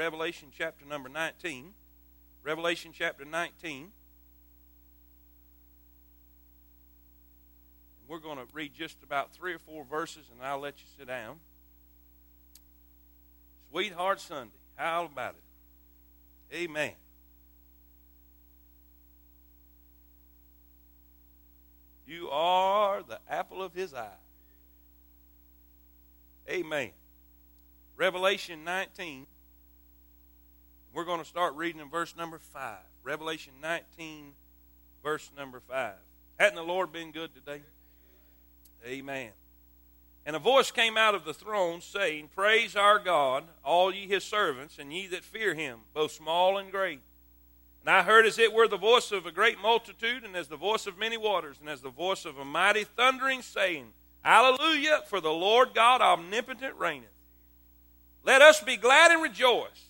Revelation chapter number 19. Revelation chapter 19. We're going to read just about three or four verses, and I'll let you sit down. Sweetheart Sunday. How about it? Amen. You are the apple of his eye. Amen. Revelation 19. We're going to start reading in verse number 5. Revelation 19, verse number 5. Hadn't the Lord been good today? Amen. And a voice came out of the throne saying, Praise our God, all ye his servants, and ye that fear him, both small and great. And I heard as it were the voice of a great multitude, and as the voice of many waters, and as the voice of a mighty thundering, saying, Hallelujah, for the Lord God omnipotent reigneth. Let us be glad and rejoice,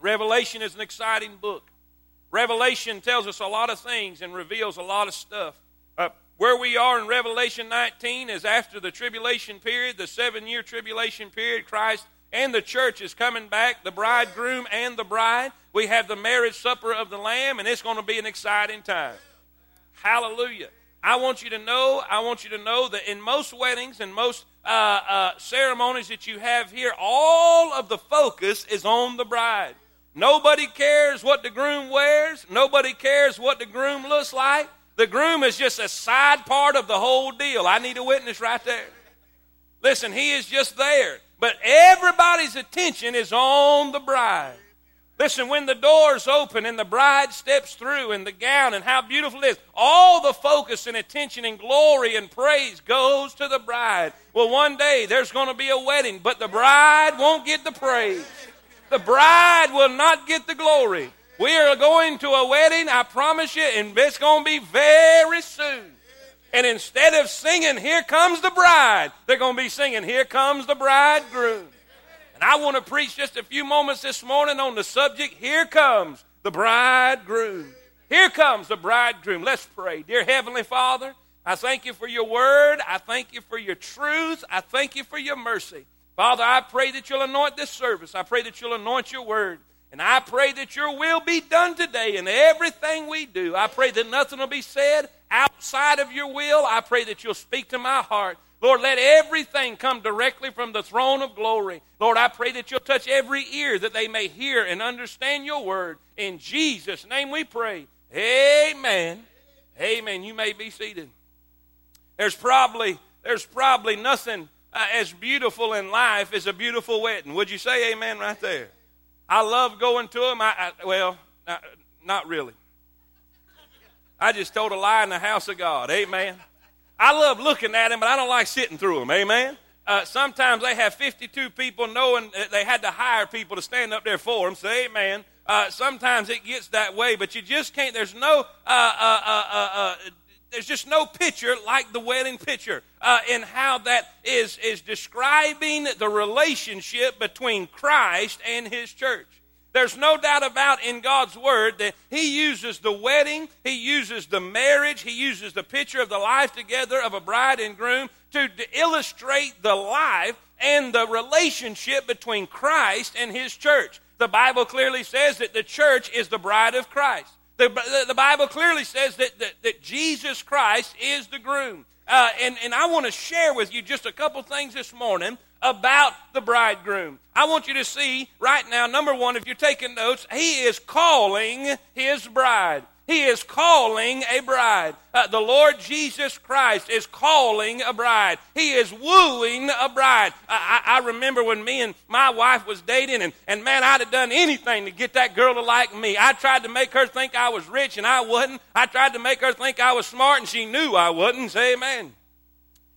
Revelation is an exciting book. Revelation tells us a lot of things and reveals a lot of stuff. Uh, where we are in Revelation 19 is after the tribulation period, the seven year tribulation period. Christ and the church is coming back, the bridegroom and the bride. We have the marriage supper of the Lamb, and it's going to be an exciting time. Hallelujah. I want you to know, I want you to know that in most weddings and most uh, uh, ceremonies that you have here, all of the focus is on the bride. Nobody cares what the groom wears. Nobody cares what the groom looks like. The groom is just a side part of the whole deal. I need a witness right there. Listen, he is just there. But everybody's attention is on the bride. Listen, when the doors open and the bride steps through in the gown and how beautiful it is, all the focus and attention and glory and praise goes to the bride. Well, one day there's going to be a wedding, but the bride won't get the praise. The bride will not get the glory. We are going to a wedding, I promise you, and it's going to be very soon. And instead of singing, Here comes the bride, they're going to be singing, Here comes the bridegroom. And I want to preach just a few moments this morning on the subject, Here comes the bridegroom. Here comes the bridegroom. Let's pray. Dear Heavenly Father, I thank you for your word. I thank you for your truth. I thank you for your mercy. Father, I pray that you'll anoint this service. I pray that you'll anoint your word. And I pray that your will be done today in everything we do. I pray that nothing will be said outside of your will. I pray that you'll speak to my heart. Lord, let everything come directly from the throne of glory. Lord, I pray that you'll touch every ear that they may hear and understand your word. In Jesus' name we pray. Amen. Amen. You may be seated. There's probably there's probably nothing uh, as beautiful in life as a beautiful wedding. Would you say amen right there? I love going to them. I, I well, not, not really. I just told a lie in the house of God. Amen. I love looking at them, but I don't like sitting through them. Amen. Uh, sometimes they have 52 people knowing that they had to hire people to stand up there for them. Say amen. Uh, sometimes it gets that way, but you just can't. There's no. Uh, uh, uh, uh there's just no picture like the wedding picture uh, in how that is is describing the relationship between Christ and His church. There's no doubt about in God's Word that He uses the wedding, He uses the marriage, He uses the picture of the life together of a bride and groom to, to illustrate the life and the relationship between Christ and His church. The Bible clearly says that the church is the bride of Christ. The, the, the Bible clearly says that, that, that, Jesus Christ is the groom. Uh, and, and I want to share with you just a couple things this morning about the bridegroom. I want you to see right now, number one, if you're taking notes, he is calling his bride. He is calling a bride. Uh, the Lord Jesus Christ is calling a bride. He is wooing a bride. I, I, I, remember when me and my wife was dating, and, and man, I'd have done anything to get that girl to like me. I tried to make her think I was rich, and I wasn't. I tried to make her think I was smart, and she knew I wasn't. Say amen.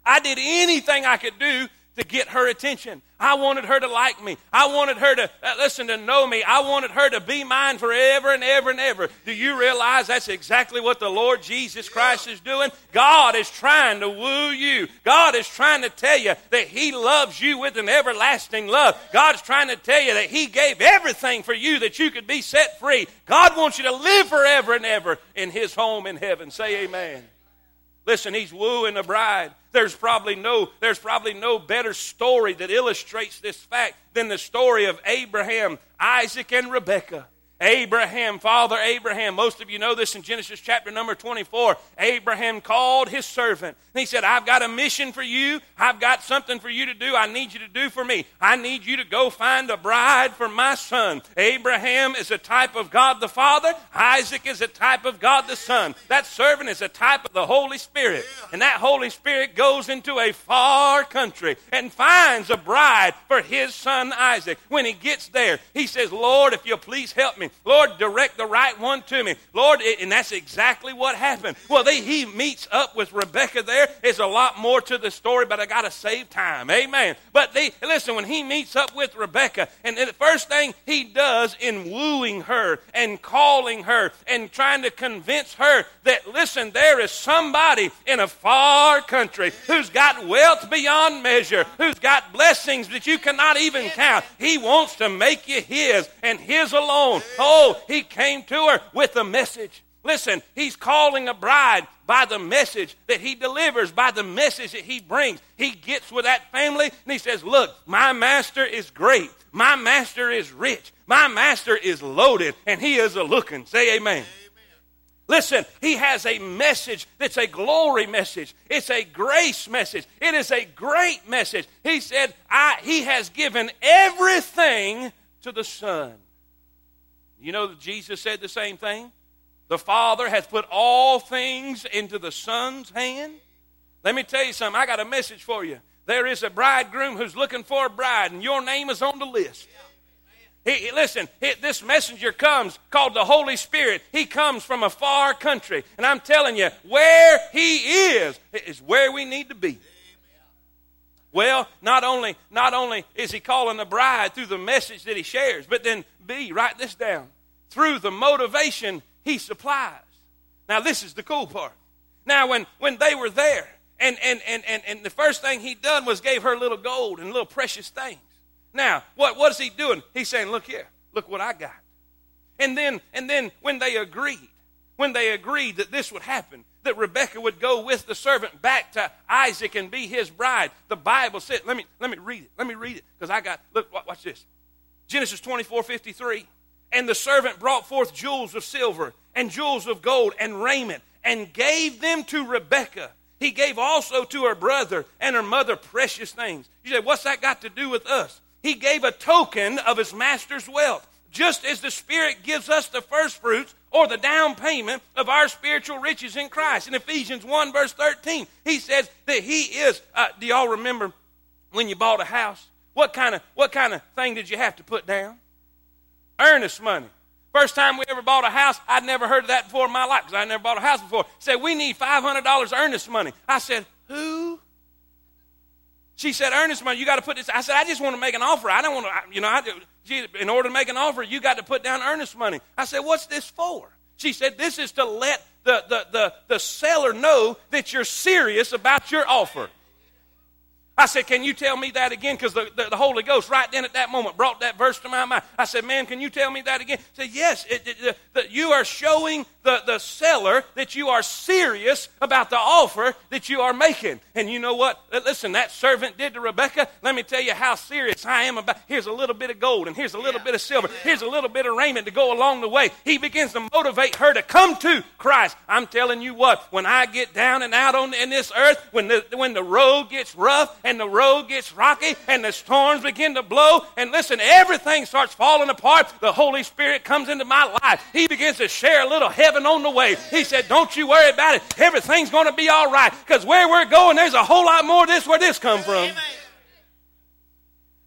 I did anything I could do to get her attention. I wanted her to like me. I wanted her to uh, listen to know me. I wanted her to be mine forever and ever and ever. Do you realize that's exactly what the Lord Jesus Christ is doing? God is trying to woo you. God is trying to tell you that He loves you with an everlasting love. God's trying to tell you that He gave everything for you that you could be set free. God wants you to live forever and ever in His home in heaven. Say amen. Listen, he's wooing the bride. There's probably no there's probably no better story that illustrates this fact than the story of Abraham, Isaac and Rebekah. Abraham, Father Abraham, most of you know this in Genesis chapter number 24. Abraham called his servant and he said, I've got a mission for you. I've got something for you to do. I need you to do for me. I need you to go find a bride for my son. Abraham is a type of God the Father. Isaac is a type of God the Son. That servant is a type of the Holy Spirit. And that Holy Spirit goes into a far country and finds a bride for his son Isaac. When he gets there, he says, Lord, if you'll please help me. Lord, direct the right one to me. Lord, and that's exactly what happened. Well, they, he meets up with Rebecca there. There's a lot more to the story, but I got to save time. Amen. But they, listen, when he meets up with Rebecca, and the first thing he does in wooing her and calling her and trying to convince her that, listen, there is somebody in a far country who's got wealth beyond measure, who's got blessings that you cannot even count. He wants to make you his and his alone. Oh, he came to her with a message. Listen, he's calling a bride by the message that he delivers, by the message that he brings. He gets with that family and he says, Look, my master is great. My master is rich. My master is loaded and he is a looking. Say amen. amen. Listen, he has a message that's a glory message. It's a grace message. It is a great message. He said, I, He has given everything to the Son. You know Jesus said the same thing? The Father has put all things into the Son's hand. Let me tell you something. I got a message for you. There is a bridegroom who's looking for a bride, and your name is on the list. He, listen, he, this messenger comes called the Holy Spirit. He comes from a far country. And I'm telling you, where he is, is where we need to be. Well, not only, not only is he calling the bride through the message that he shares, but then B, write this down. Through the motivation he supplies. Now, this is the cool part. Now, when, when they were there, and, and, and, and, and the first thing he done was gave her little gold and little precious things. Now, what, what is he doing? He's saying, look here, look what I got. And then, and then when they agreed, when they agreed that this would happen, that Rebecca would go with the servant back to Isaac and be his bride, the Bible said, let me, let me read it. Let me read it. Because I got, look, watch this. Genesis 24, 53. And the servant brought forth jewels of silver and jewels of gold and raiment and gave them to Rebekah. He gave also to her brother and her mother precious things. You say, what's that got to do with us? He gave a token of his master's wealth. Just as the Spirit gives us the first fruits or the down payment of our spiritual riches in Christ. In Ephesians 1, verse 13, he says that he is. Uh, do y'all remember when you bought a house? What kind of what kind of thing did you have to put down? Earnest money. First time we ever bought a house, I'd never heard of that before in my life because I never bought a house before. Said, we need $500 earnest money. I said, who? She said, earnest money, you got to put this. I said, I just want to make an offer. I don't want to, you know, I, she, in order to make an offer, you got to put down earnest money. I said, what's this for? She said, this is to let the, the, the, the seller know that you're serious about your offer. I said, Can you tell me that again? Because the, the, the, Holy Ghost, right then at that moment, brought that verse to my mind. I said, Man, can you tell me that again? He said, Yes, it, it, that you are showing the, the seller that you are serious about the offer that you are making. And you know what? Listen, that servant did to Rebecca. Let me tell you how serious I am about. Here's a little bit of gold, and here's a little yeah. bit of silver. Yeah. Here's a little bit of raiment to go along the way. He begins to motivate her to come to Christ. I'm telling you what, when I get down and out on in this earth, when the, when the road gets rough and the road gets rocky and the storms begin to blow, and listen, everything starts falling apart, the Holy Spirit comes into my life. He begins to share a little heaven on the way. He said, Don't you worry about it. Everything's going to be all right because where we're going, there's a whole lot more this where this come from.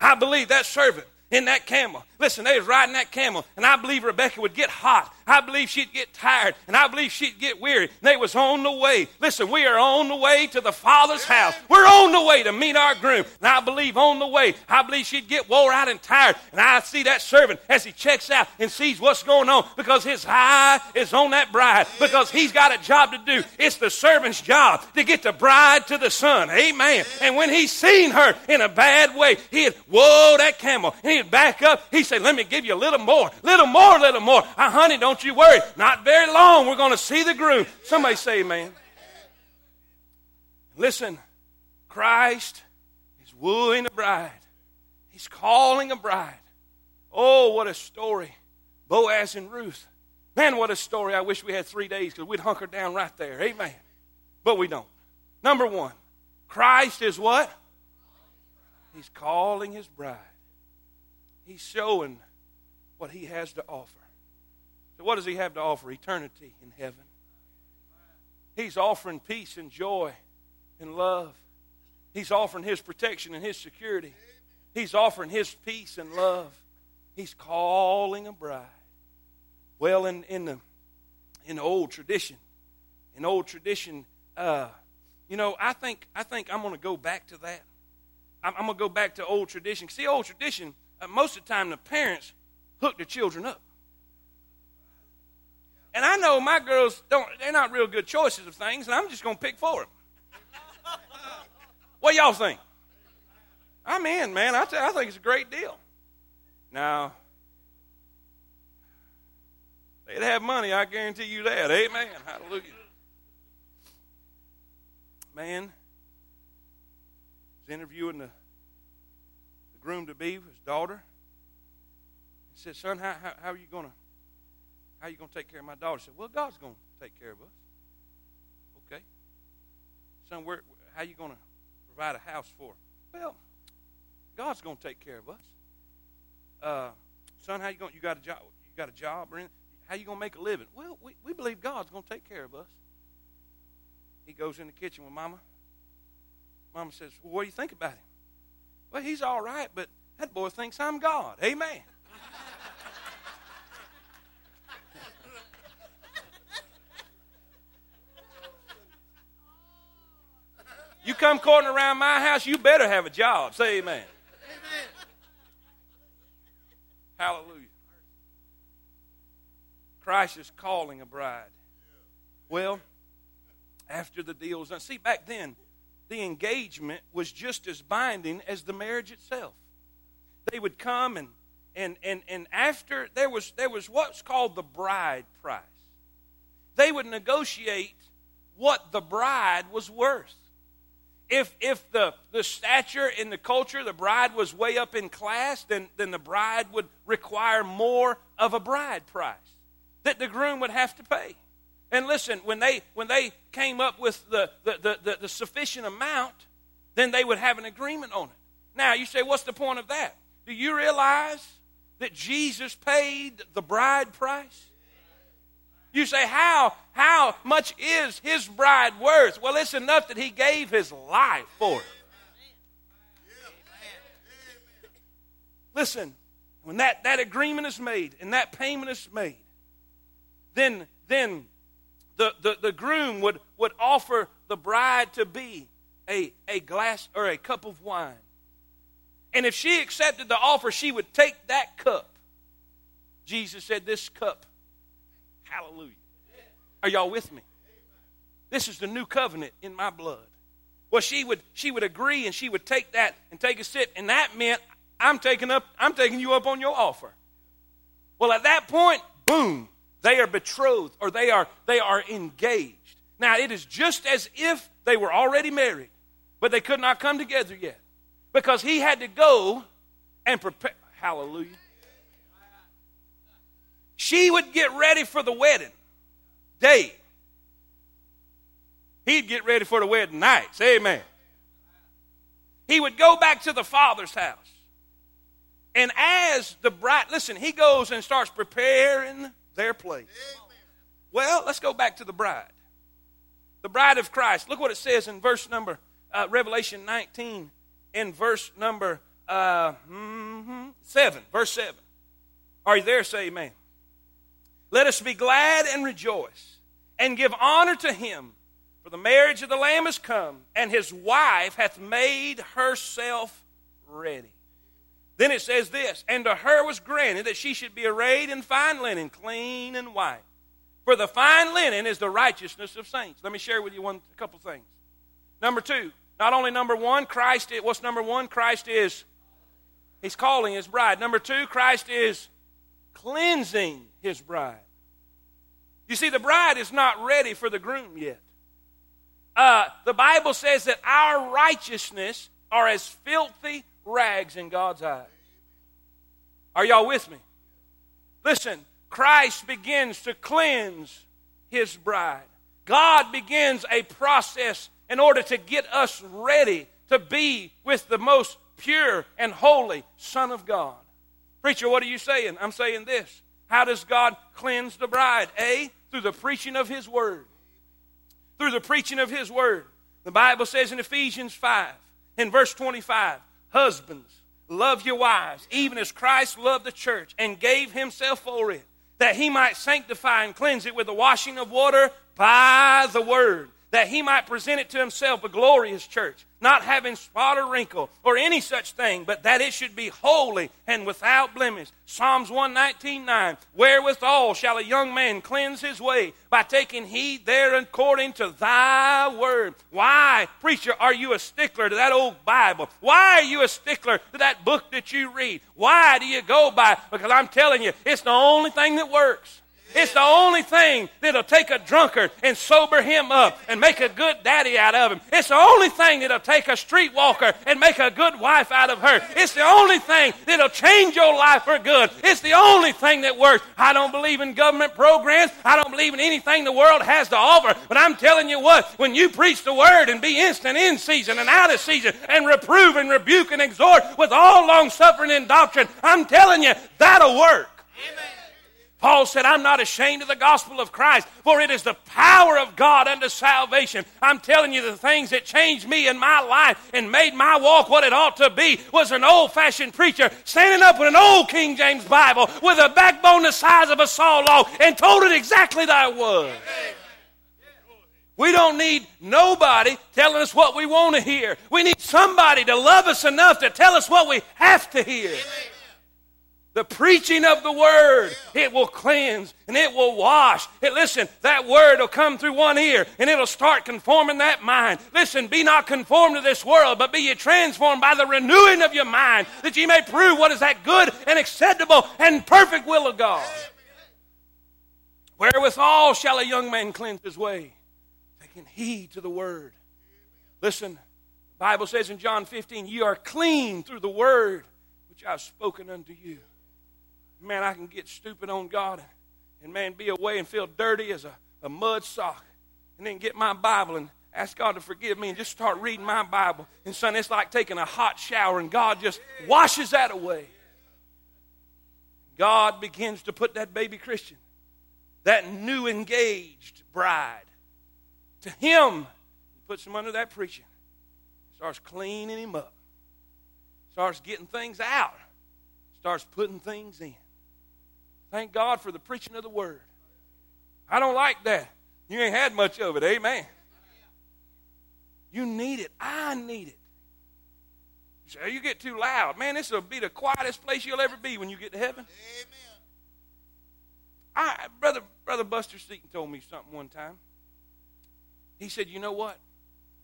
I believe that servant in that camel. Listen, they was riding that camel, and I believe Rebecca would get hot. I believe she'd get tired, and I believe she'd get weary. And they was on the way. Listen, we are on the way to the Father's house. We're on the way to meet our groom. And I believe on the way, I believe she'd get wore out and tired. And I see that servant as he checks out and sees what's going on because his eye is on that bride because he's got a job to do. It's the servant's job to get the bride to the son. Amen. And when he's seen her in a bad way, he'd, whoa, that camel. He'd back up. He'd say, let me give you a little more, little more, little more. Uh, honey, don't you worry. Not very long. We're going to see the groom. Somebody say amen. Listen, Christ is wooing a bride. He's calling a bride. Oh, what a story. Boaz and Ruth. Man, what a story. I wish we had three days because we'd hunker down right there. Amen. But we don't. Number one, Christ is what? He's calling his bride. He's showing what he has to offer. So, what does he have to offer? Eternity in heaven. He's offering peace and joy and love. He's offering his protection and his security. He's offering his peace and love. He's calling a bride. Well, in, in the in the old tradition, in old tradition, uh, you know, I think I think I'm going to go back to that. I'm, I'm going to go back to old tradition. See, old tradition. Uh, most of the time, the parents hook their children up. And I know my girls don't, they're not real good choices of things, and I'm just going to pick for them. what y'all think? I'm in, man. I, I think it's a great deal. Now, they'd have money, I guarantee you that. Amen. Hallelujah. Man was interviewing the, the groom to be, his daughter. He said, Son, how, how, how are you going to how are you going to take care of my daughter? I said, Well, God's going to take care of us. Okay. Son, where, how are you going to provide a house for? Well, God's going to take care of us. Uh, son, how you going? You got a job? You got a job or anything? How you going to make a living? Well, we, we believe God's going to take care of us. He goes in the kitchen with Mama. Mama says, Well, what do you think about him? Well, he's all right, but that boy thinks I'm God. Amen. You come courting around my house, you better have a job. Say amen. amen. Hallelujah. Christ is calling a bride. Well, after the deal's done. See, back then, the engagement was just as binding as the marriage itself. They would come and and and, and after there was there was what's called the bride price. They would negotiate what the bride was worth if if the, the stature in the culture, the bride was way up in class, then, then the bride would require more of a bride price that the groom would have to pay. And listen, when they when they came up with the, the, the, the, the sufficient amount, then they would have an agreement on it. Now you say, what's the point of that? Do you realize that Jesus paid the bride price? You say, how, how much is his bride worth? Well, it's enough that he gave his life for it. Listen, when that, that agreement is made and that payment is made, then, then the, the, the groom would, would offer the bride to be a, a glass or a cup of wine. And if she accepted the offer, she would take that cup. Jesus said, This cup Hallelujah. Are y'all with me? This is the new covenant in my blood. Well, she would she would agree and she would take that and take a sip, and that meant I'm taking up I'm taking you up on your offer. Well, at that point, boom, they are betrothed or they are they are engaged. Now it is just as if they were already married, but they could not come together yet. Because he had to go and prepare hallelujah. She would get ready for the wedding day. He'd get ready for the wedding night. Say amen. He would go back to the father's house. And as the bride, listen, he goes and starts preparing their place. Well, let's go back to the bride. The bride of Christ. Look what it says in verse number, uh, Revelation 19, in verse number uh, mm-hmm, 7, verse 7. Are you there? Say amen. Let us be glad and rejoice and give honor to him, for the marriage of the Lamb is come, and his wife hath made herself ready. Then it says this And to her was granted that she should be arrayed in fine linen, clean and white. For the fine linen is the righteousness of saints. Let me share with you one a couple things. Number two, not only number one, Christ is, what's number one? Christ is, he's calling his bride. Number two, Christ is cleansing his bride. You see, the bride is not ready for the groom yet. Uh, the Bible says that our righteousness are as filthy rags in God's eyes. Are y'all with me? Listen, Christ begins to cleanse his bride. God begins a process in order to get us ready to be with the most pure and holy Son of God. Preacher, what are you saying? I'm saying this. How does God cleanse the bride? A, through the preaching of His Word. Through the preaching of His Word. The Bible says in Ephesians 5, in verse 25, Husbands, love your wives, even as Christ loved the church and gave himself for it, that he might sanctify and cleanse it with the washing of water by the word that he might present it to himself a glorious church, not having spot or wrinkle or any such thing, but that it should be holy and without blemish. Psalms 119.9 Wherewithal shall a young man cleanse his way by taking heed there according to thy word. Why, preacher, are you a stickler to that old Bible? Why are you a stickler to that book that you read? Why do you go by? Because I'm telling you, it's the only thing that works. It's the only thing that'll take a drunkard and sober him up and make a good daddy out of him. It's the only thing that'll take a streetwalker and make a good wife out of her. It's the only thing that'll change your life for good. It's the only thing that works. I don't believe in government programs. I don't believe in anything the world has to offer. But I'm telling you what, when you preach the word and be instant in season and out of season and reprove and rebuke and exhort with all long suffering and doctrine, I'm telling you, that'll work. Amen. Paul said, I'm not ashamed of the gospel of Christ, for it is the power of God unto salvation. I'm telling you, the things that changed me in my life and made my walk what it ought to be was an old fashioned preacher standing up with an old King James Bible with a backbone the size of a saw log and told it exactly that was. We don't need nobody telling us what we want to hear. We need somebody to love us enough to tell us what we have to hear. The preaching of the word, it will cleanse and it will wash. Listen, that word will come through one ear and it'll start conforming that mind. Listen, be not conformed to this world, but be ye transformed by the renewing of your mind, that ye may prove what is that good and acceptable and perfect will of God. Wherewithal shall a young man cleanse his way, taking heed to the word. Listen, the Bible says in John 15, Ye are clean through the word which I have spoken unto you man, I can get stupid on God and, man, be away and feel dirty as a, a mud sock. And then get my Bible and ask God to forgive me and just start reading my Bible. And, son, it's like taking a hot shower and God just washes that away. God begins to put that baby Christian, that new engaged bride, to him, puts him under that preaching, starts cleaning him up, starts getting things out, starts putting things in. Thank God for the preaching of the word. I don't like that. You ain't had much of it. Amen. You need it. I need it. You say, oh, you get too loud. Man, this will be the quietest place you'll ever be when you get to heaven. Amen. I, brother, brother Buster Seaton told me something one time. He said, You know what?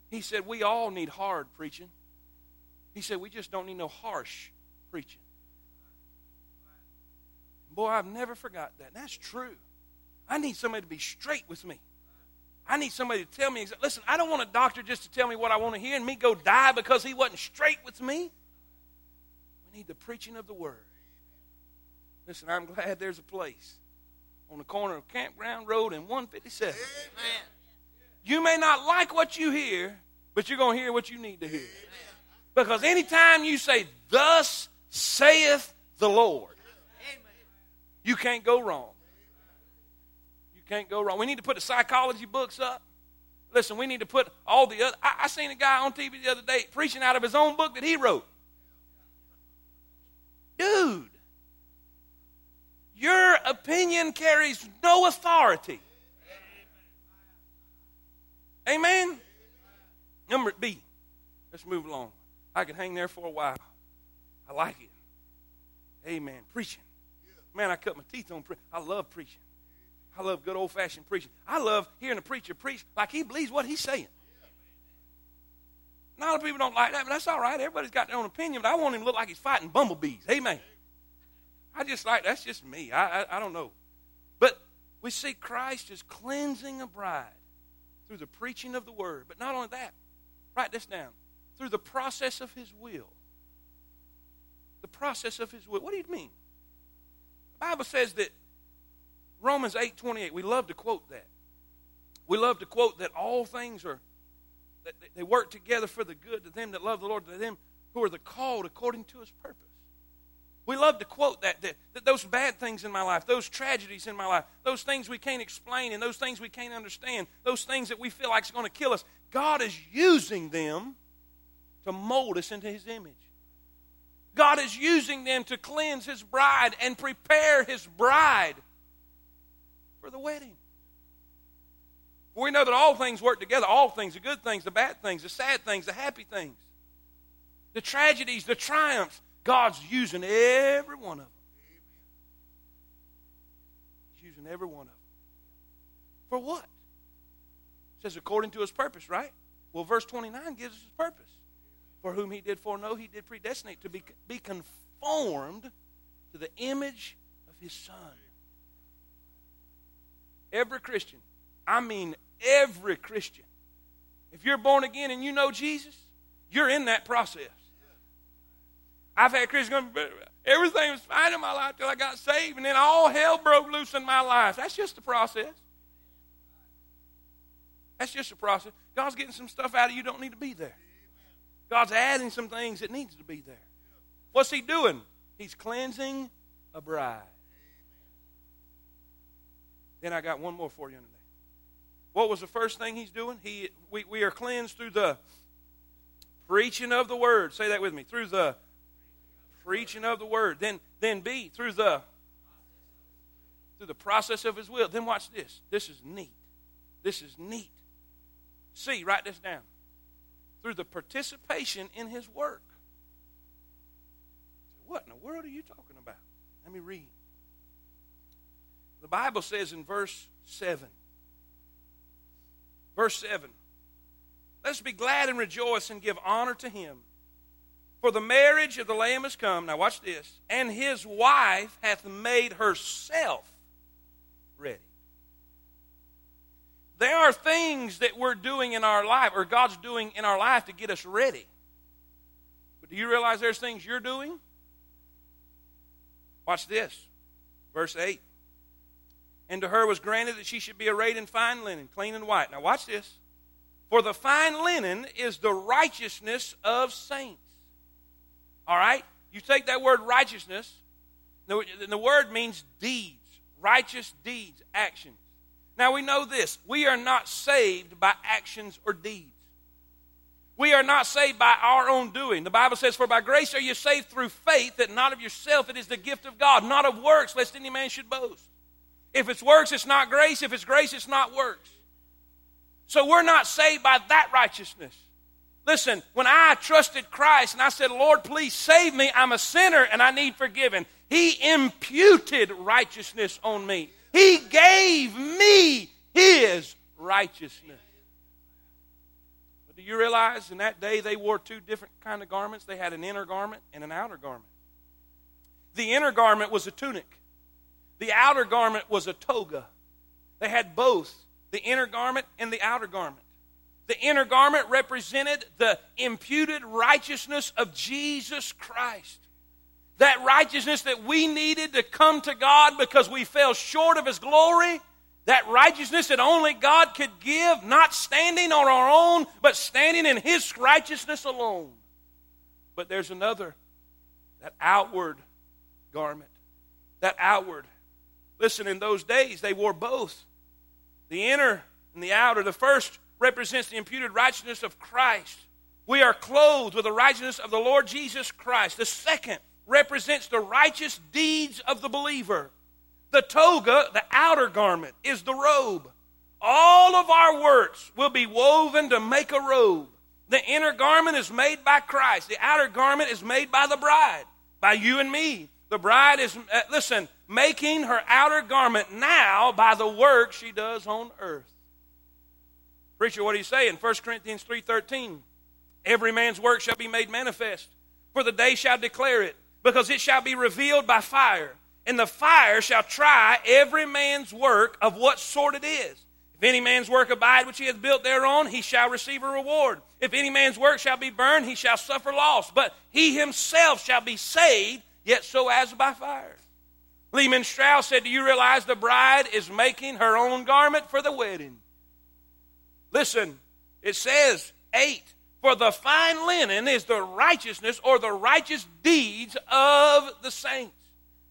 He said, We all need hard preaching. He said, We just don't need no harsh preaching. Boy, I've never forgot that. That's true. I need somebody to be straight with me. I need somebody to tell me, listen, I don't want a doctor just to tell me what I want to hear and me go die because he wasn't straight with me. We need the preaching of the word. Listen, I'm glad there's a place on the corner of Campground Road and 157. Amen. You may not like what you hear, but you're going to hear what you need to hear. Because anytime you say, Thus saith the Lord, you can't go wrong. You can't go wrong. We need to put the psychology books up. Listen, we need to put all the other. I, I seen a guy on TV the other day preaching out of his own book that he wrote. dude, your opinion carries no authority. Amen? Number B. Let's move along. I could hang there for a while. I like it. Amen. Preaching. Man, I cut my teeth on. I love preaching. I love good old fashioned preaching. I love hearing a preacher preach like he believes what he's saying. A lot of people don't like that, but that's all right. Everybody's got their own opinion, but I want him to look like he's fighting bumblebees. Amen. I just like that's just me. I, I, I don't know. But we see Christ is cleansing a bride through the preaching of the word. But not only that, write this down. Through the process of his will. The process of his will. What do you mean? Bible says that Romans 8 28, we love to quote that. We love to quote that all things are that they work together for the good to them that love the Lord, to them who are the called according to his purpose. We love to quote that, that, that those bad things in my life, those tragedies in my life, those things we can't explain and those things we can't understand, those things that we feel like is going to kill us, God is using them to mold us into his image. God is using them to cleanse his bride and prepare his bride for the wedding. We know that all things work together. All things, the good things, the bad things, the sad things, the happy things, the tragedies, the triumphs. God's using every one of them. He's using every one of them. For what? It says according to his purpose, right? Well, verse 29 gives us his purpose. For whom he did foreknow, he did predestinate to be, be conformed to the image of his son. Every Christian, I mean every Christian, if you're born again and you know Jesus, you're in that process. I've had Christians everything was fine in my life till I got saved, and then all hell broke loose in my life. That's just the process. That's just a process. God's getting some stuff out of you don't need to be there. God's adding some things that needs to be there. What's He doing? He's cleansing a bride. Then I got one more for you today. What was the first thing he's doing? He, we, we are cleansed through the preaching of the word. Say that with me. Through the preaching of the word. Then, then B, through the through the process of his will. Then watch this. This is neat. This is neat. C, write this down. Through the participation in his work. What in the world are you talking about? Let me read. The Bible says in verse 7, verse 7, let's be glad and rejoice and give honor to him. For the marriage of the Lamb is come. Now, watch this. And his wife hath made herself ready. There are things that we're doing in our life, or God's doing in our life to get us ready. But do you realize there's things you're doing? Watch this. Verse 8 and to her was granted that she should be arrayed in fine linen, clean and white. Now, watch this. For the fine linen is the righteousness of saints. All right? You take that word righteousness, and the word means deeds, righteous deeds, actions. Now, we know this we are not saved by actions or deeds. We are not saved by our own doing. The Bible says, For by grace are you saved through faith, that not of yourself, it is the gift of God, not of works, lest any man should boast. If it's works, it's not grace. If it's grace, it's not works. So we're not saved by that righteousness. Listen, when I trusted Christ and I said, Lord, please save me, I'm a sinner and I need forgiven, He imputed righteousness on me. He gave me His righteousness. But do you realize in that day they wore two different kind of garments? They had an inner garment and an outer garment. The inner garment was a tunic. The outer garment was a toga. They had both the inner garment and the outer garment. The inner garment represented the imputed righteousness of Jesus Christ. That righteousness that we needed to come to God because we fell short of His glory. That righteousness that only God could give, not standing on our own, but standing in His righteousness alone. But there's another, that outward garment. That outward Listen, in those days, they wore both the inner and the outer. The first represents the imputed righteousness of Christ. We are clothed with the righteousness of the Lord Jesus Christ. The second represents the righteous deeds of the believer. The toga, the outer garment, is the robe. All of our works will be woven to make a robe. The inner garment is made by Christ. The outer garment is made by the bride, by you and me. The bride is, uh, listen, making her outer garment now by the work she does on earth. Preacher, what do you say in 1 Corinthians 3.13? Every man's work shall be made manifest, for the day shall declare it, because it shall be revealed by fire. And the fire shall try every man's work of what sort it is. If any man's work abide which he hath built thereon, he shall receive a reward. If any man's work shall be burned, he shall suffer loss. But he himself shall be saved, yet so as by fire. Lehman Strauss said, Do you realize the bride is making her own garment for the wedding? Listen, it says, 8. For the fine linen is the righteousness or the righteous deeds of the saints.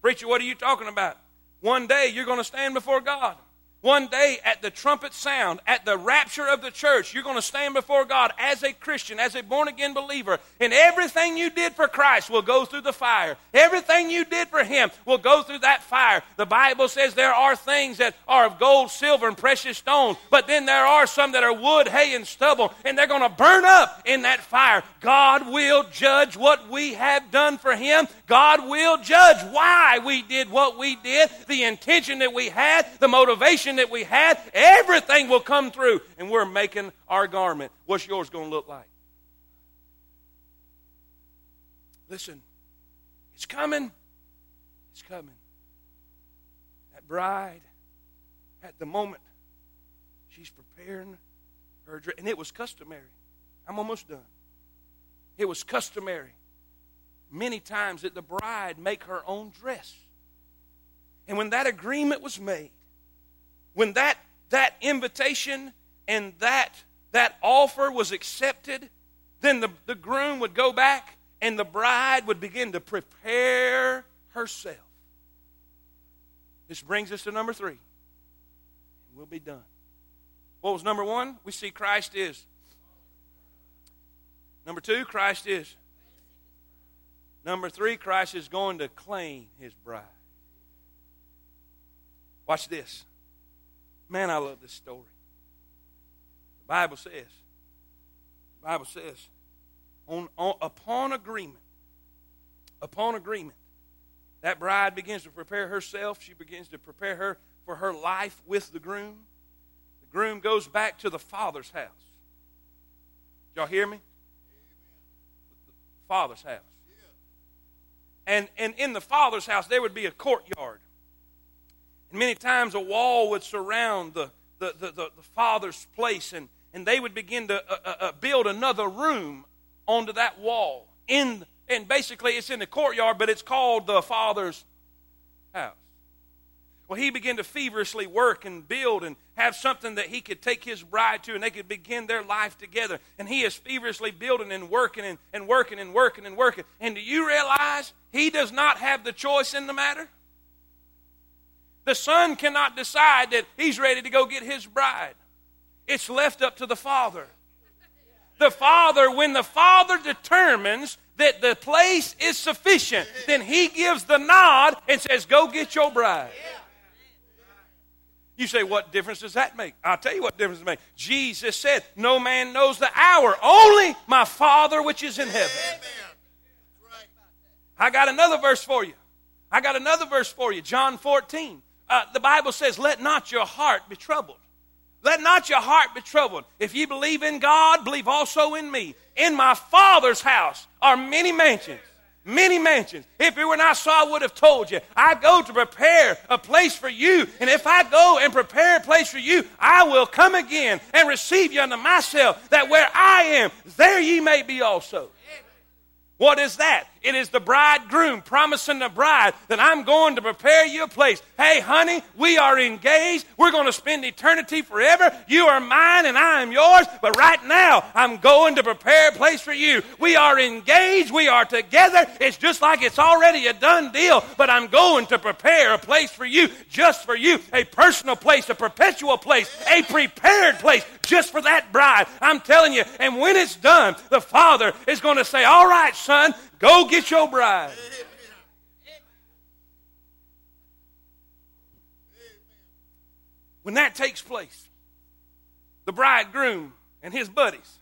Preacher, what are you talking about? One day you're going to stand before God. One day, at the trumpet sound, at the rapture of the church, you're going to stand before God as a Christian, as a born again believer, and everything you did for Christ will go through the fire. Everything you did for Him will go through that fire. The Bible says there are things that are of gold, silver, and precious stone, but then there are some that are wood, hay, and stubble, and they're going to burn up in that fire. God will judge what we have done for Him. God will judge why we did what we did, the intention that we had, the motivation that we had, everything will come through, and we're making our garment. What's yours going to look like? Listen, it's coming. It's coming. That bride, at the moment, she's preparing her dress. And it was customary. I'm almost done. It was customary many times that the bride make her own dress. And when that agreement was made, when that, that invitation and that, that offer was accepted, then the, the groom would go back and the bride would begin to prepare herself. This brings us to number three. We'll be done. What was number one? We see Christ is. Number two, Christ is. Number three, Christ is going to claim his bride. Watch this. Man, I love this story. The Bible says, the Bible says, on, on, upon agreement, upon agreement, that bride begins to prepare herself. She begins to prepare her for her life with the groom. The groom goes back to the father's house. Y'all hear me? Father's house. And, and in the father's house, there would be a courtyard. And many times a wall would surround the, the, the, the, the father's place, and, and they would begin to uh, uh, uh, build another room onto that wall. In, and basically, it's in the courtyard, but it's called the father's house. Well, he began to feverishly work and build and have something that he could take his bride to and they could begin their life together. And he is feverishly building and working and, and working and working and working. And do you realize he does not have the choice in the matter? The son cannot decide that he's ready to go get his bride. It's left up to the father. The father, when the father determines that the place is sufficient, then he gives the nod and says, Go get your bride. You say, What difference does that make? I'll tell you what difference it makes. Jesus said, No man knows the hour, only my Father which is in heaven. I got another verse for you. I got another verse for you. John 14 uh, the Bible says, let not your heart be troubled. Let not your heart be troubled. If ye believe in God, believe also in me. In my Father's house are many mansions. Many mansions. If it were not so, I would have told you. I go to prepare a place for you. And if I go and prepare a place for you, I will come again and receive you unto myself, that where I am, there ye may be also. What is that? It is the bridegroom promising the bride that I'm going to prepare you a place. Hey, honey, we are engaged. We're going to spend eternity forever. You are mine and I am yours. But right now, I'm going to prepare a place for you. We are engaged. We are together. It's just like it's already a done deal. But I'm going to prepare a place for you, just for you. A personal place, a perpetual place, a prepared place just for that bride. I'm telling you. And when it's done, the father is going to say, All right, son, Go get your bride. When that takes place, the bridegroom and his buddies,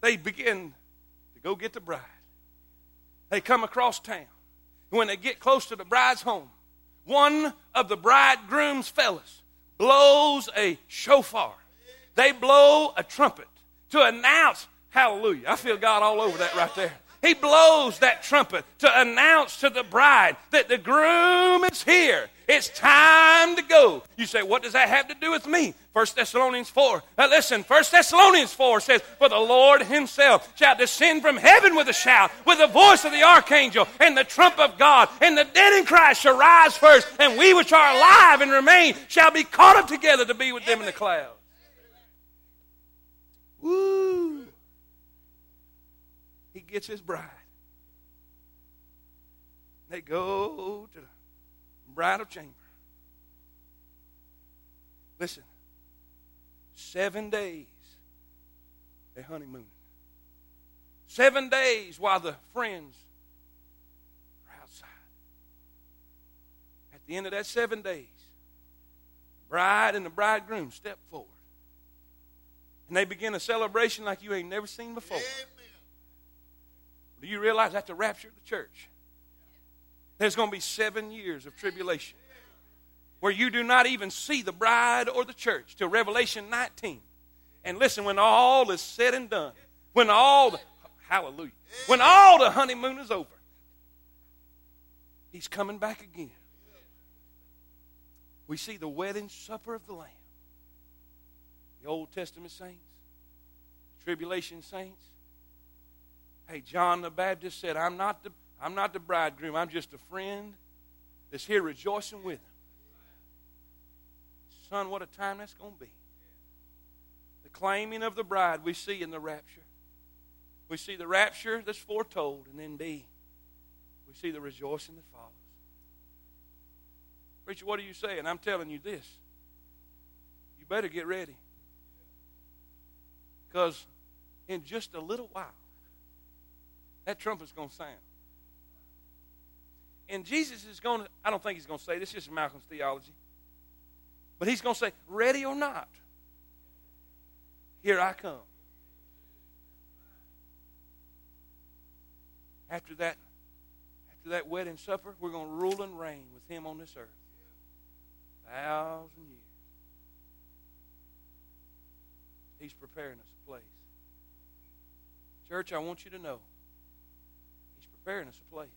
they begin to go get the bride. They come across town. And when they get close to the bride's home, one of the bridegroom's fellas blows a shofar. They blow a trumpet to announce, hallelujah. I feel God all over that right there. He blows that trumpet to announce to the bride that the groom is here. It's time to go. You say, what does that have to do with me? 1 Thessalonians 4. Now listen, 1 Thessalonians 4 says, For the Lord himself shall descend from heaven with a shout, with the voice of the archangel, and the trump of God, and the dead in Christ shall rise first, and we which are alive and remain shall be caught up together to be with them in the clouds. Woo! Gets his bride. They go to the bridal chamber. Listen, seven days they honeymoon. Seven days while the friends are outside. At the end of that seven days, the bride and the bridegroom step forward. And they begin a celebration like you ain't never seen before. Amen. Do you realize that's the rapture of the church? There's going to be seven years of tribulation where you do not even see the bride or the church till Revelation 19. And listen, when all is said and done, when all the, hallelujah, when all the honeymoon is over, he's coming back again. We see the wedding supper of the Lamb. The Old Testament saints, the tribulation saints, Hey, John the Baptist said, I'm not the, I'm not the bridegroom, I'm just a friend that's here rejoicing with him. Son, what a time that's going to be. The claiming of the bride we see in the rapture. We see the rapture that's foretold, and then B, we see the rejoicing that follows. Preacher, what are you saying? I'm telling you this. You better get ready. Because in just a little while, that trumpet's going to sound. And Jesus is going to, I don't think he's going to say this, this is Malcolm's theology. But he's going to say, ready or not, here I come. After that, after that wedding supper, we're going to rule and reign with him on this earth. Thousand years. He's preparing us a place. Church, I want you to know preparing a place.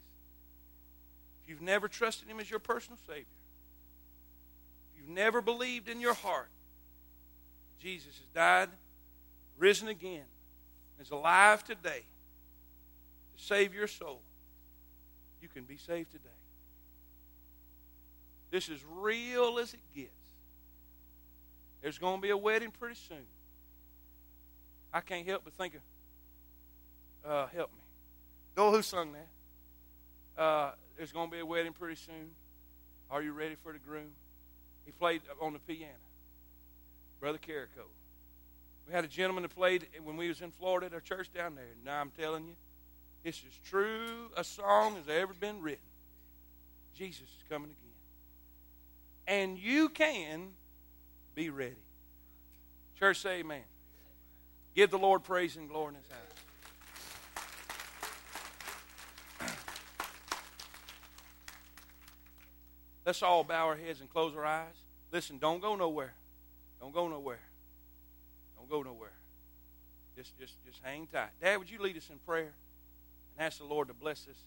If you've never trusted Him as your personal Savior, if you've never believed in your heart Jesus has died, risen again, is alive today to save your soul, you can be saved today. This is real as it gets. There's going to be a wedding pretty soon. I can't help but think of, uh, help me. Go, who sung that? Uh, there's going to be a wedding pretty soon. Are you ready for the groom? He played on the piano. Brother Carrico. We had a gentleman that played when we was in Florida at our church down there. Now I'm telling you, it's as true a song as ever been written. Jesus is coming again. And you can be ready. Church, say amen. Give the Lord praise and glory in his house. Let's all bow our heads and close our eyes. Listen, don't go nowhere. Don't go nowhere. Don't go nowhere. Just, just, just hang tight. Dad, would you lead us in prayer and ask the Lord to bless us?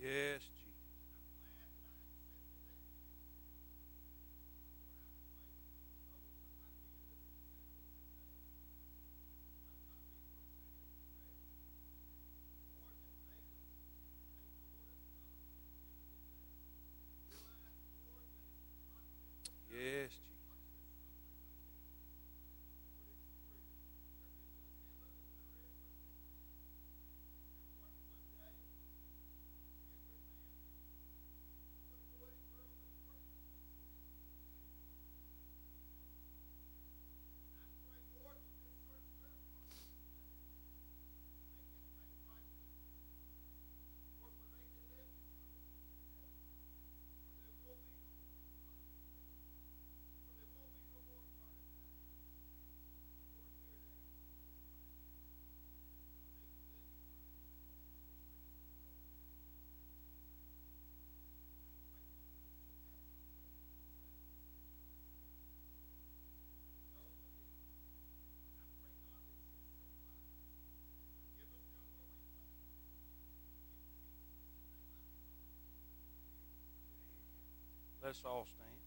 Yes, Let's all stand.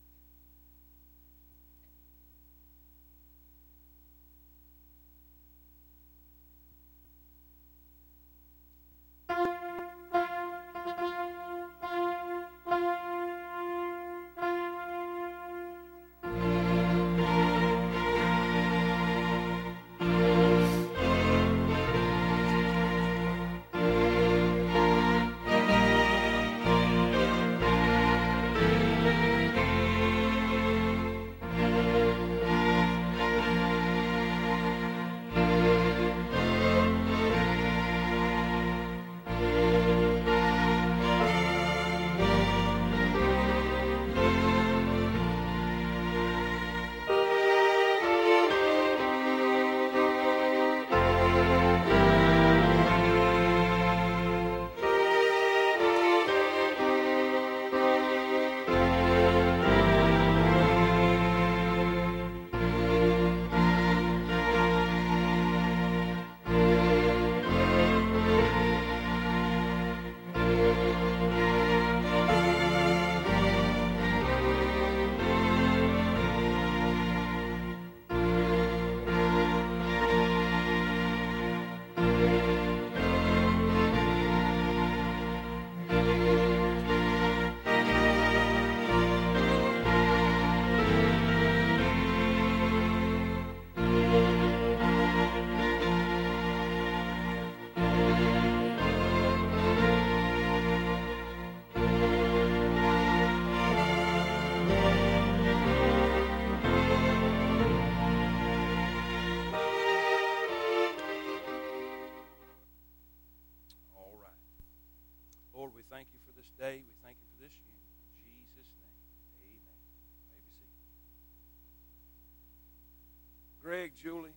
Greg, Julie,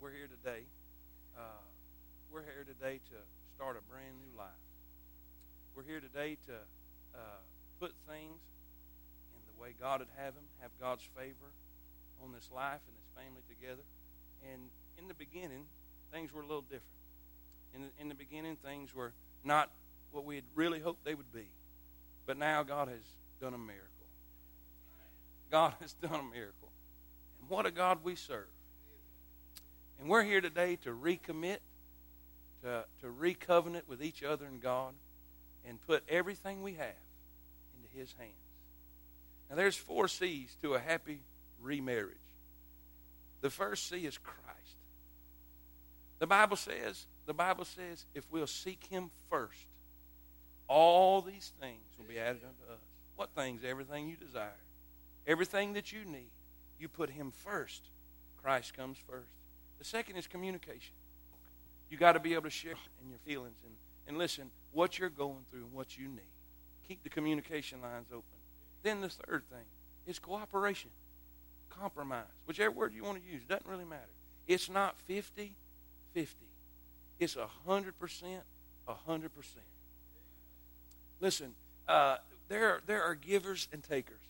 we're here today. Uh, we're here today to start a brand new life. We're here today to uh, put things in the way God would have them, have God's favor on this life and this family together. And in the beginning, things were a little different. In the, in the beginning, things were not what we had really hoped they would be. But now God has done a miracle. God has done a miracle. And what a God we serve. And we're here today to recommit, to, to recovenant with each other and God, and put everything we have into His hands. Now, there's four C's to a happy remarriage. The first C is Christ. The Bible says, the Bible says, if we'll seek Him first, all these things will be added unto us. What things? Everything you desire. Everything that you need. You put Him first. Christ comes first. The second is communication. You got to be able to share in your feelings and, and listen what you're going through and what you need. Keep the communication lines open. Then the third thing is cooperation, compromise. Whichever word you want to use, doesn't really matter. It's not 50 50. It's 100%, 100%. Listen, uh, there, there are givers and takers.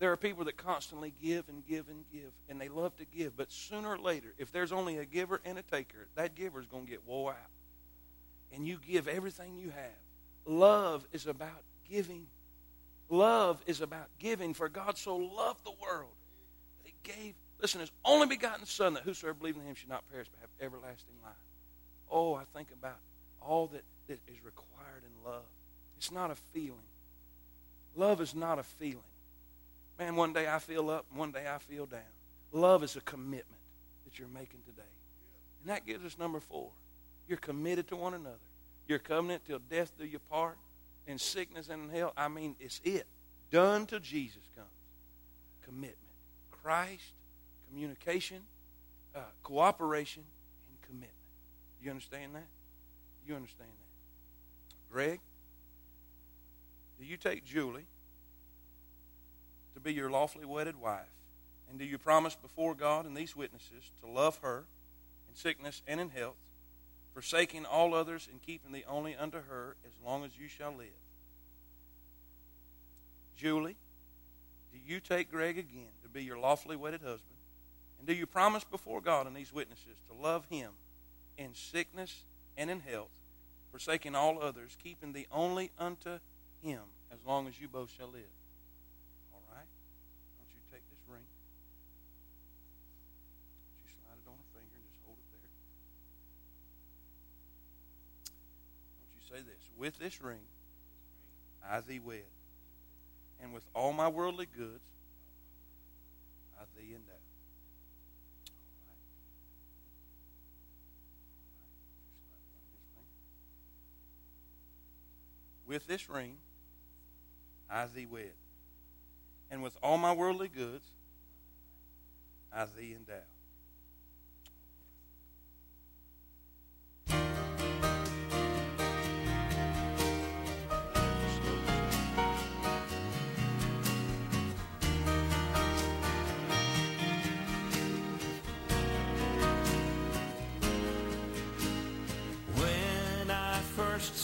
There are people that constantly give and give and give, and they love to give. But sooner or later, if there's only a giver and a taker, that giver is going to get wore out. And you give everything you have love is about giving. Love is about giving, for God so loved the world that He gave, listen, His only begotten Son, that whosoever believes in Him should not perish but have everlasting life. Oh, I think about all that, that is required in love. It's not a feeling. Love is not a feeling. Man, one day I feel up, one day I feel down. Love is a commitment that you're making today. And that gives us number four. You're committed to one another. You're covenant till death do you part. In sickness and in hell. I mean, it's it. Done till Jesus comes. Commitment. Christ, communication, uh, cooperation, and commitment. You understand that? You understand that? Greg, do you take Julie to be your lawfully wedded wife? And do you promise before God and these witnesses to love her in sickness and in health, forsaking all others and keeping thee only unto her as long as you shall live? Julie, do you take Greg again to be your lawfully wedded husband? And do you promise before God and these witnesses to love him in sickness and in health, forsaking all others, keeping thee only unto him as long as you both shall live? Say this? With this ring, I thee wed and with all my worldly goods I thee endow. With this ring I thee wed, and with all my worldly goods I thee endow.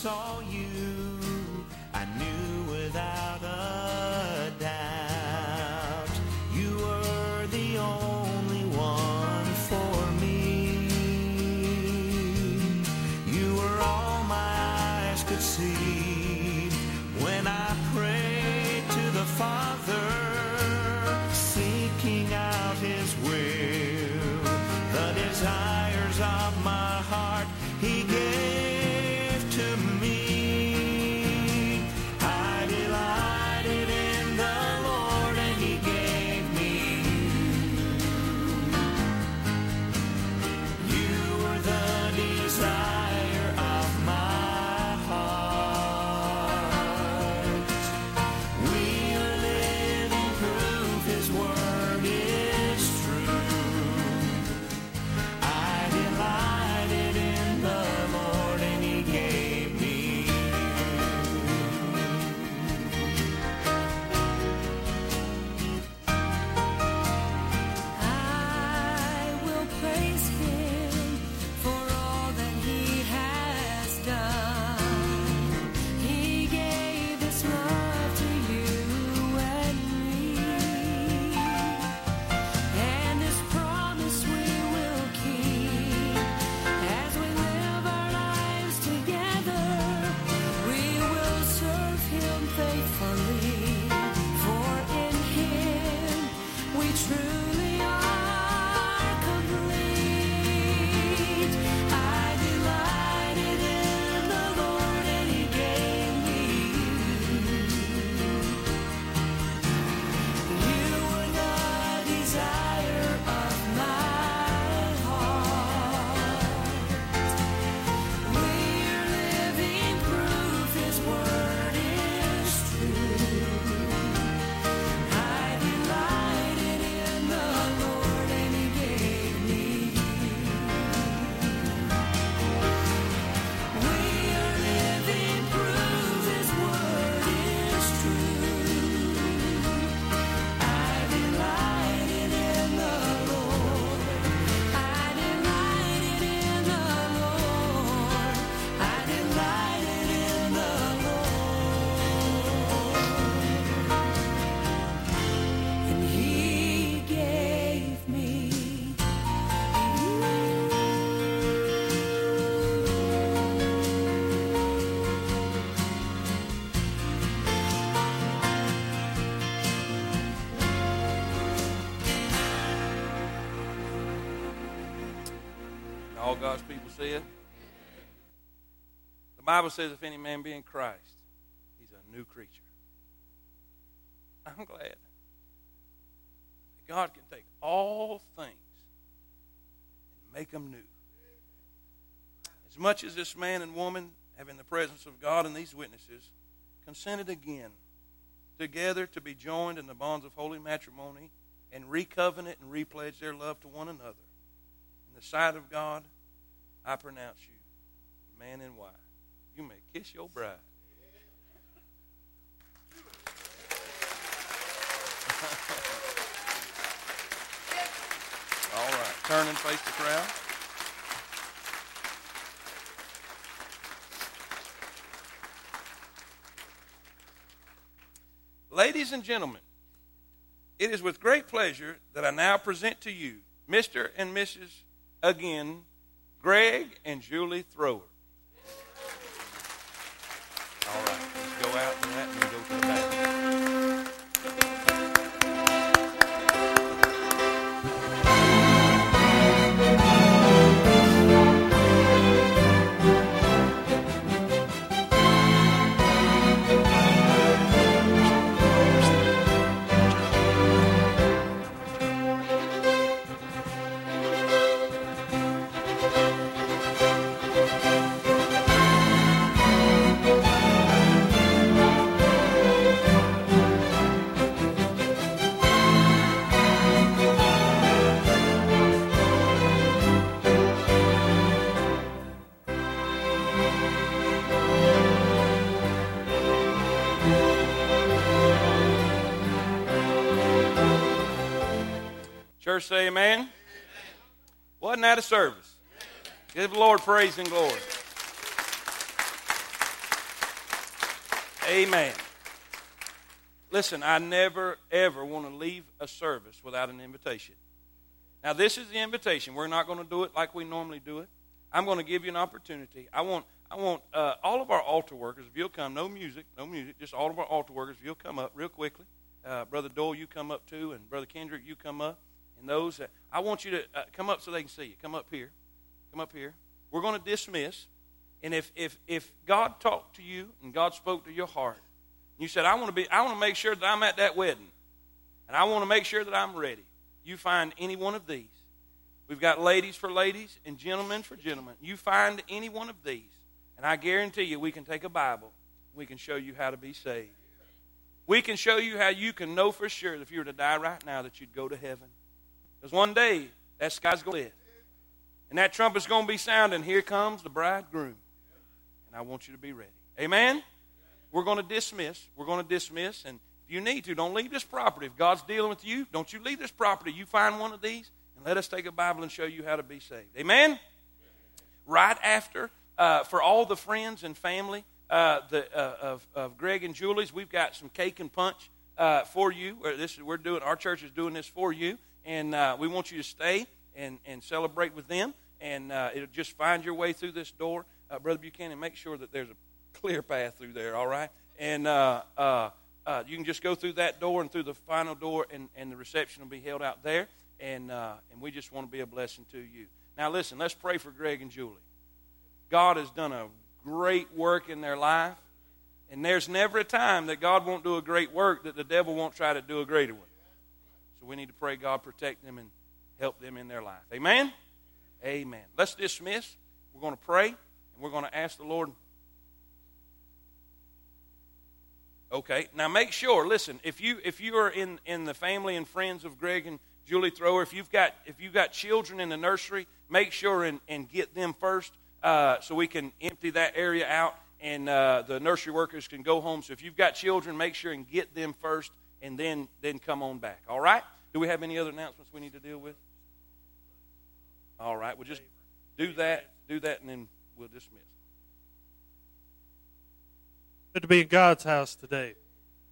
Saw you, I knew without a doubt you were the only one for me. You were all my eyes could see when I prayed to the Father, seeking out His will, the desires of my heart He gave Bible says, if any man be in Christ, he's a new creature. I'm glad that God can take all things and make them new. As much as this man and woman have in the presence of God and these witnesses consented again together to be joined in the bonds of holy matrimony and recovenant and repledge their love to one another. In the sight of God, I pronounce you man and wife. You may kiss your bride. All right, turn and face the crowd. Ladies and gentlemen, it is with great pleasure that I now present to you Mr. and Mrs. again, Greg and Julie Thrower. All right, go out and that Church say amen. Wasn't that a service? Give the Lord praise and glory. Amen. Listen, I never, ever want to leave a service without an invitation. Now, this is the invitation. We're not going to do it like we normally do it. I'm going to give you an opportunity. I want, I want uh, all of our altar workers, if you'll come, no music, no music, just all of our altar workers, if you'll come up real quickly. Uh, Brother Doyle, you come up too, and Brother Kendrick, you come up. And those, that, I want you to uh, come up so they can see you. Come up here. Come up here. We're going to dismiss. And if, if, if God talked to you and God spoke to your heart, you said, I want to be, I want to make sure that I'm at that wedding. And I want to make sure that I'm ready. You find any one of these. We've got ladies for ladies and gentlemen for gentlemen. You find any one of these, and I guarantee you we can take a Bible. We can show you how to be saved. We can show you how you can know for sure that if you were to die right now that you'd go to heaven. Because one day that sky's going to lift. And that trumpet's going to be sounding. Here comes the bridegroom. And I want you to be ready. Amen? We're going to dismiss. We're going to dismiss. And if you need to, don't leave this property. If God's dealing with you, don't you leave this property. You find one of these and let us take a Bible and show you how to be saved. Amen? Right after, uh, for all the friends and family uh, the, uh, of, of Greg and Julie's, we've got some cake and punch uh, for you. This is, we're doing, our church is doing this for you. And uh, we want you to stay and, and celebrate with them. And uh, it'll just find your way through this door. Uh, Brother Buchanan, make sure that there's a clear path through there, all right? And uh, uh, uh, you can just go through that door and through the final door, and, and the reception will be held out there. And, and we just want to be a blessing to you. Now, listen, let's pray for Greg and Julie. God has done a great work in their life. And there's never a time that God won't do a great work that the devil won't try to do a greater one. So we need to pray God protect them and help them in their life. Amen? Amen. Let's dismiss. We're going to pray, and we're going to ask the Lord. Okay. Now make sure, listen, if you if you are in, in the family and friends of Greg and Julie Thrower, if you've got if you've got children in the nursery, make sure and, and get them first uh, so we can empty that area out and uh, the nursery workers can go home. So if you've got children, make sure and get them first and then then come on back. All right? Do we have any other announcements we need to deal with? All right, we'll just do that, do that, and then we'll dismiss. Good to be in God's house today.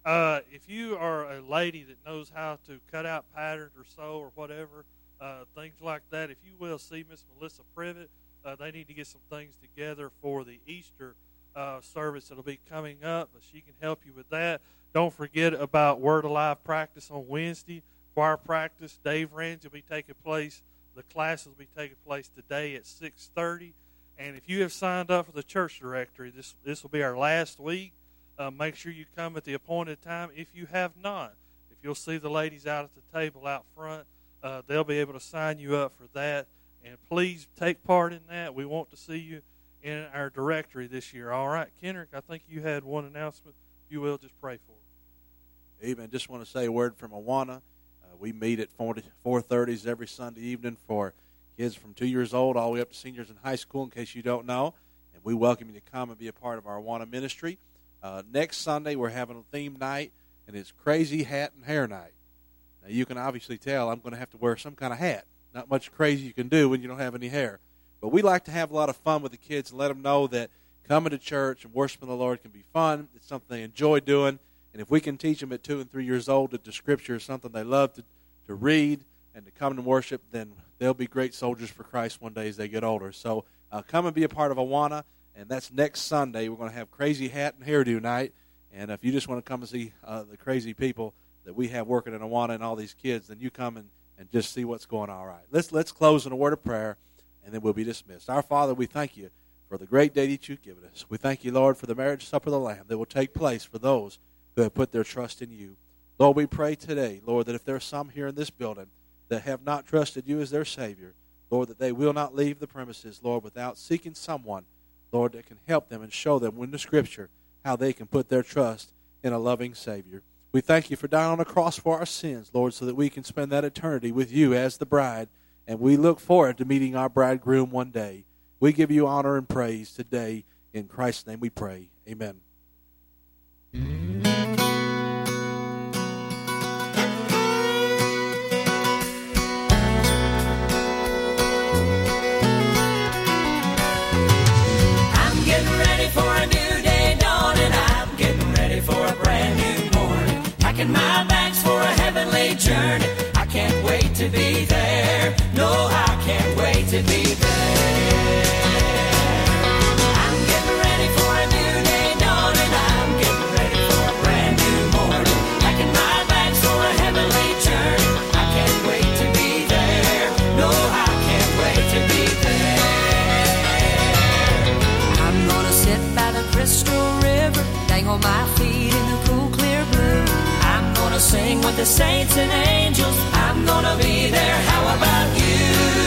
Uh, if you are a lady that knows how to cut out patterns or sew or whatever, uh, things like that, if you will see Miss Melissa Privet, uh, they need to get some things together for the Easter uh, service that'll be coming up. But she can help you with that. Don't forget about Word Alive practice on Wednesday, choir practice. Dave Range will be taking place The class will be taking place today at 6:30. And if you have signed up for the church directory, this this will be our last week. Uh, make sure you come at the appointed time. If you have not, if you'll see the ladies out at the table out front, uh, they'll be able to sign you up for that. And please take part in that. We want to see you in our directory this year. All right, Kendrick, I think you had one announcement. You will, just pray for. Amen. Just want to say a word from Awana. Uh, we meet at 4, 4.30s every Sunday evening for kids from two years old all the way up to seniors in high school, in case you don't know. And we welcome you to come and be a part of our Awana ministry. Uh, next Sunday, we're having a theme night, and it's Crazy Hat and Hair Night. Now, you can obviously tell I'm going to have to wear some kind of hat. Not much crazy you can do when you don't have any hair. But we like to have a lot of fun with the kids and let them know that coming to church and worshiping the Lord can be fun. It's something they enjoy doing. And if we can teach them at two and three years old that the Scripture is something they love to, to read and to come and worship, then they'll be great soldiers for Christ one day as they get older. So uh, come and be a part of Awana. And that's next Sunday. We're going to have Crazy Hat and Hairdo Night. And if you just want to come and see uh, the crazy people that we have working in Awana and all these kids, then you come and, and just see what's going on. All right. Let's, let's close in a word of prayer, and then we'll be dismissed. Our Father, we thank you for the great day that you've given us. We thank you, Lord, for the marriage supper of the Lamb that will take place for those who have put their trust in you. Lord, we pray today, Lord, that if there are some here in this building that have not trusted you as their Savior, Lord, that they will not leave the premises, Lord, without seeking someone, Lord, that can help them and show them in the Scripture how they can put their trust in a loving Savior. We thank you for dying on the cross for our sins, Lord, so that we can spend that eternity with you as the bride, and we look forward to meeting our bridegroom one day. We give you honor and praise today. In Christ's name we pray. Amen. Packing my bags for a heavenly journey. I can't wait to be there. No, I can't wait to be there. I'm getting ready for a new day dawning. I'm getting ready for a brand new morning. Packing my bags for a heavenly journey. I can't wait to be there. No, I can't wait to be there. I'm gonna sit by the crystal river, dangle my feet in the gonna sing with the saints and angels. I'm gonna be there. How about you?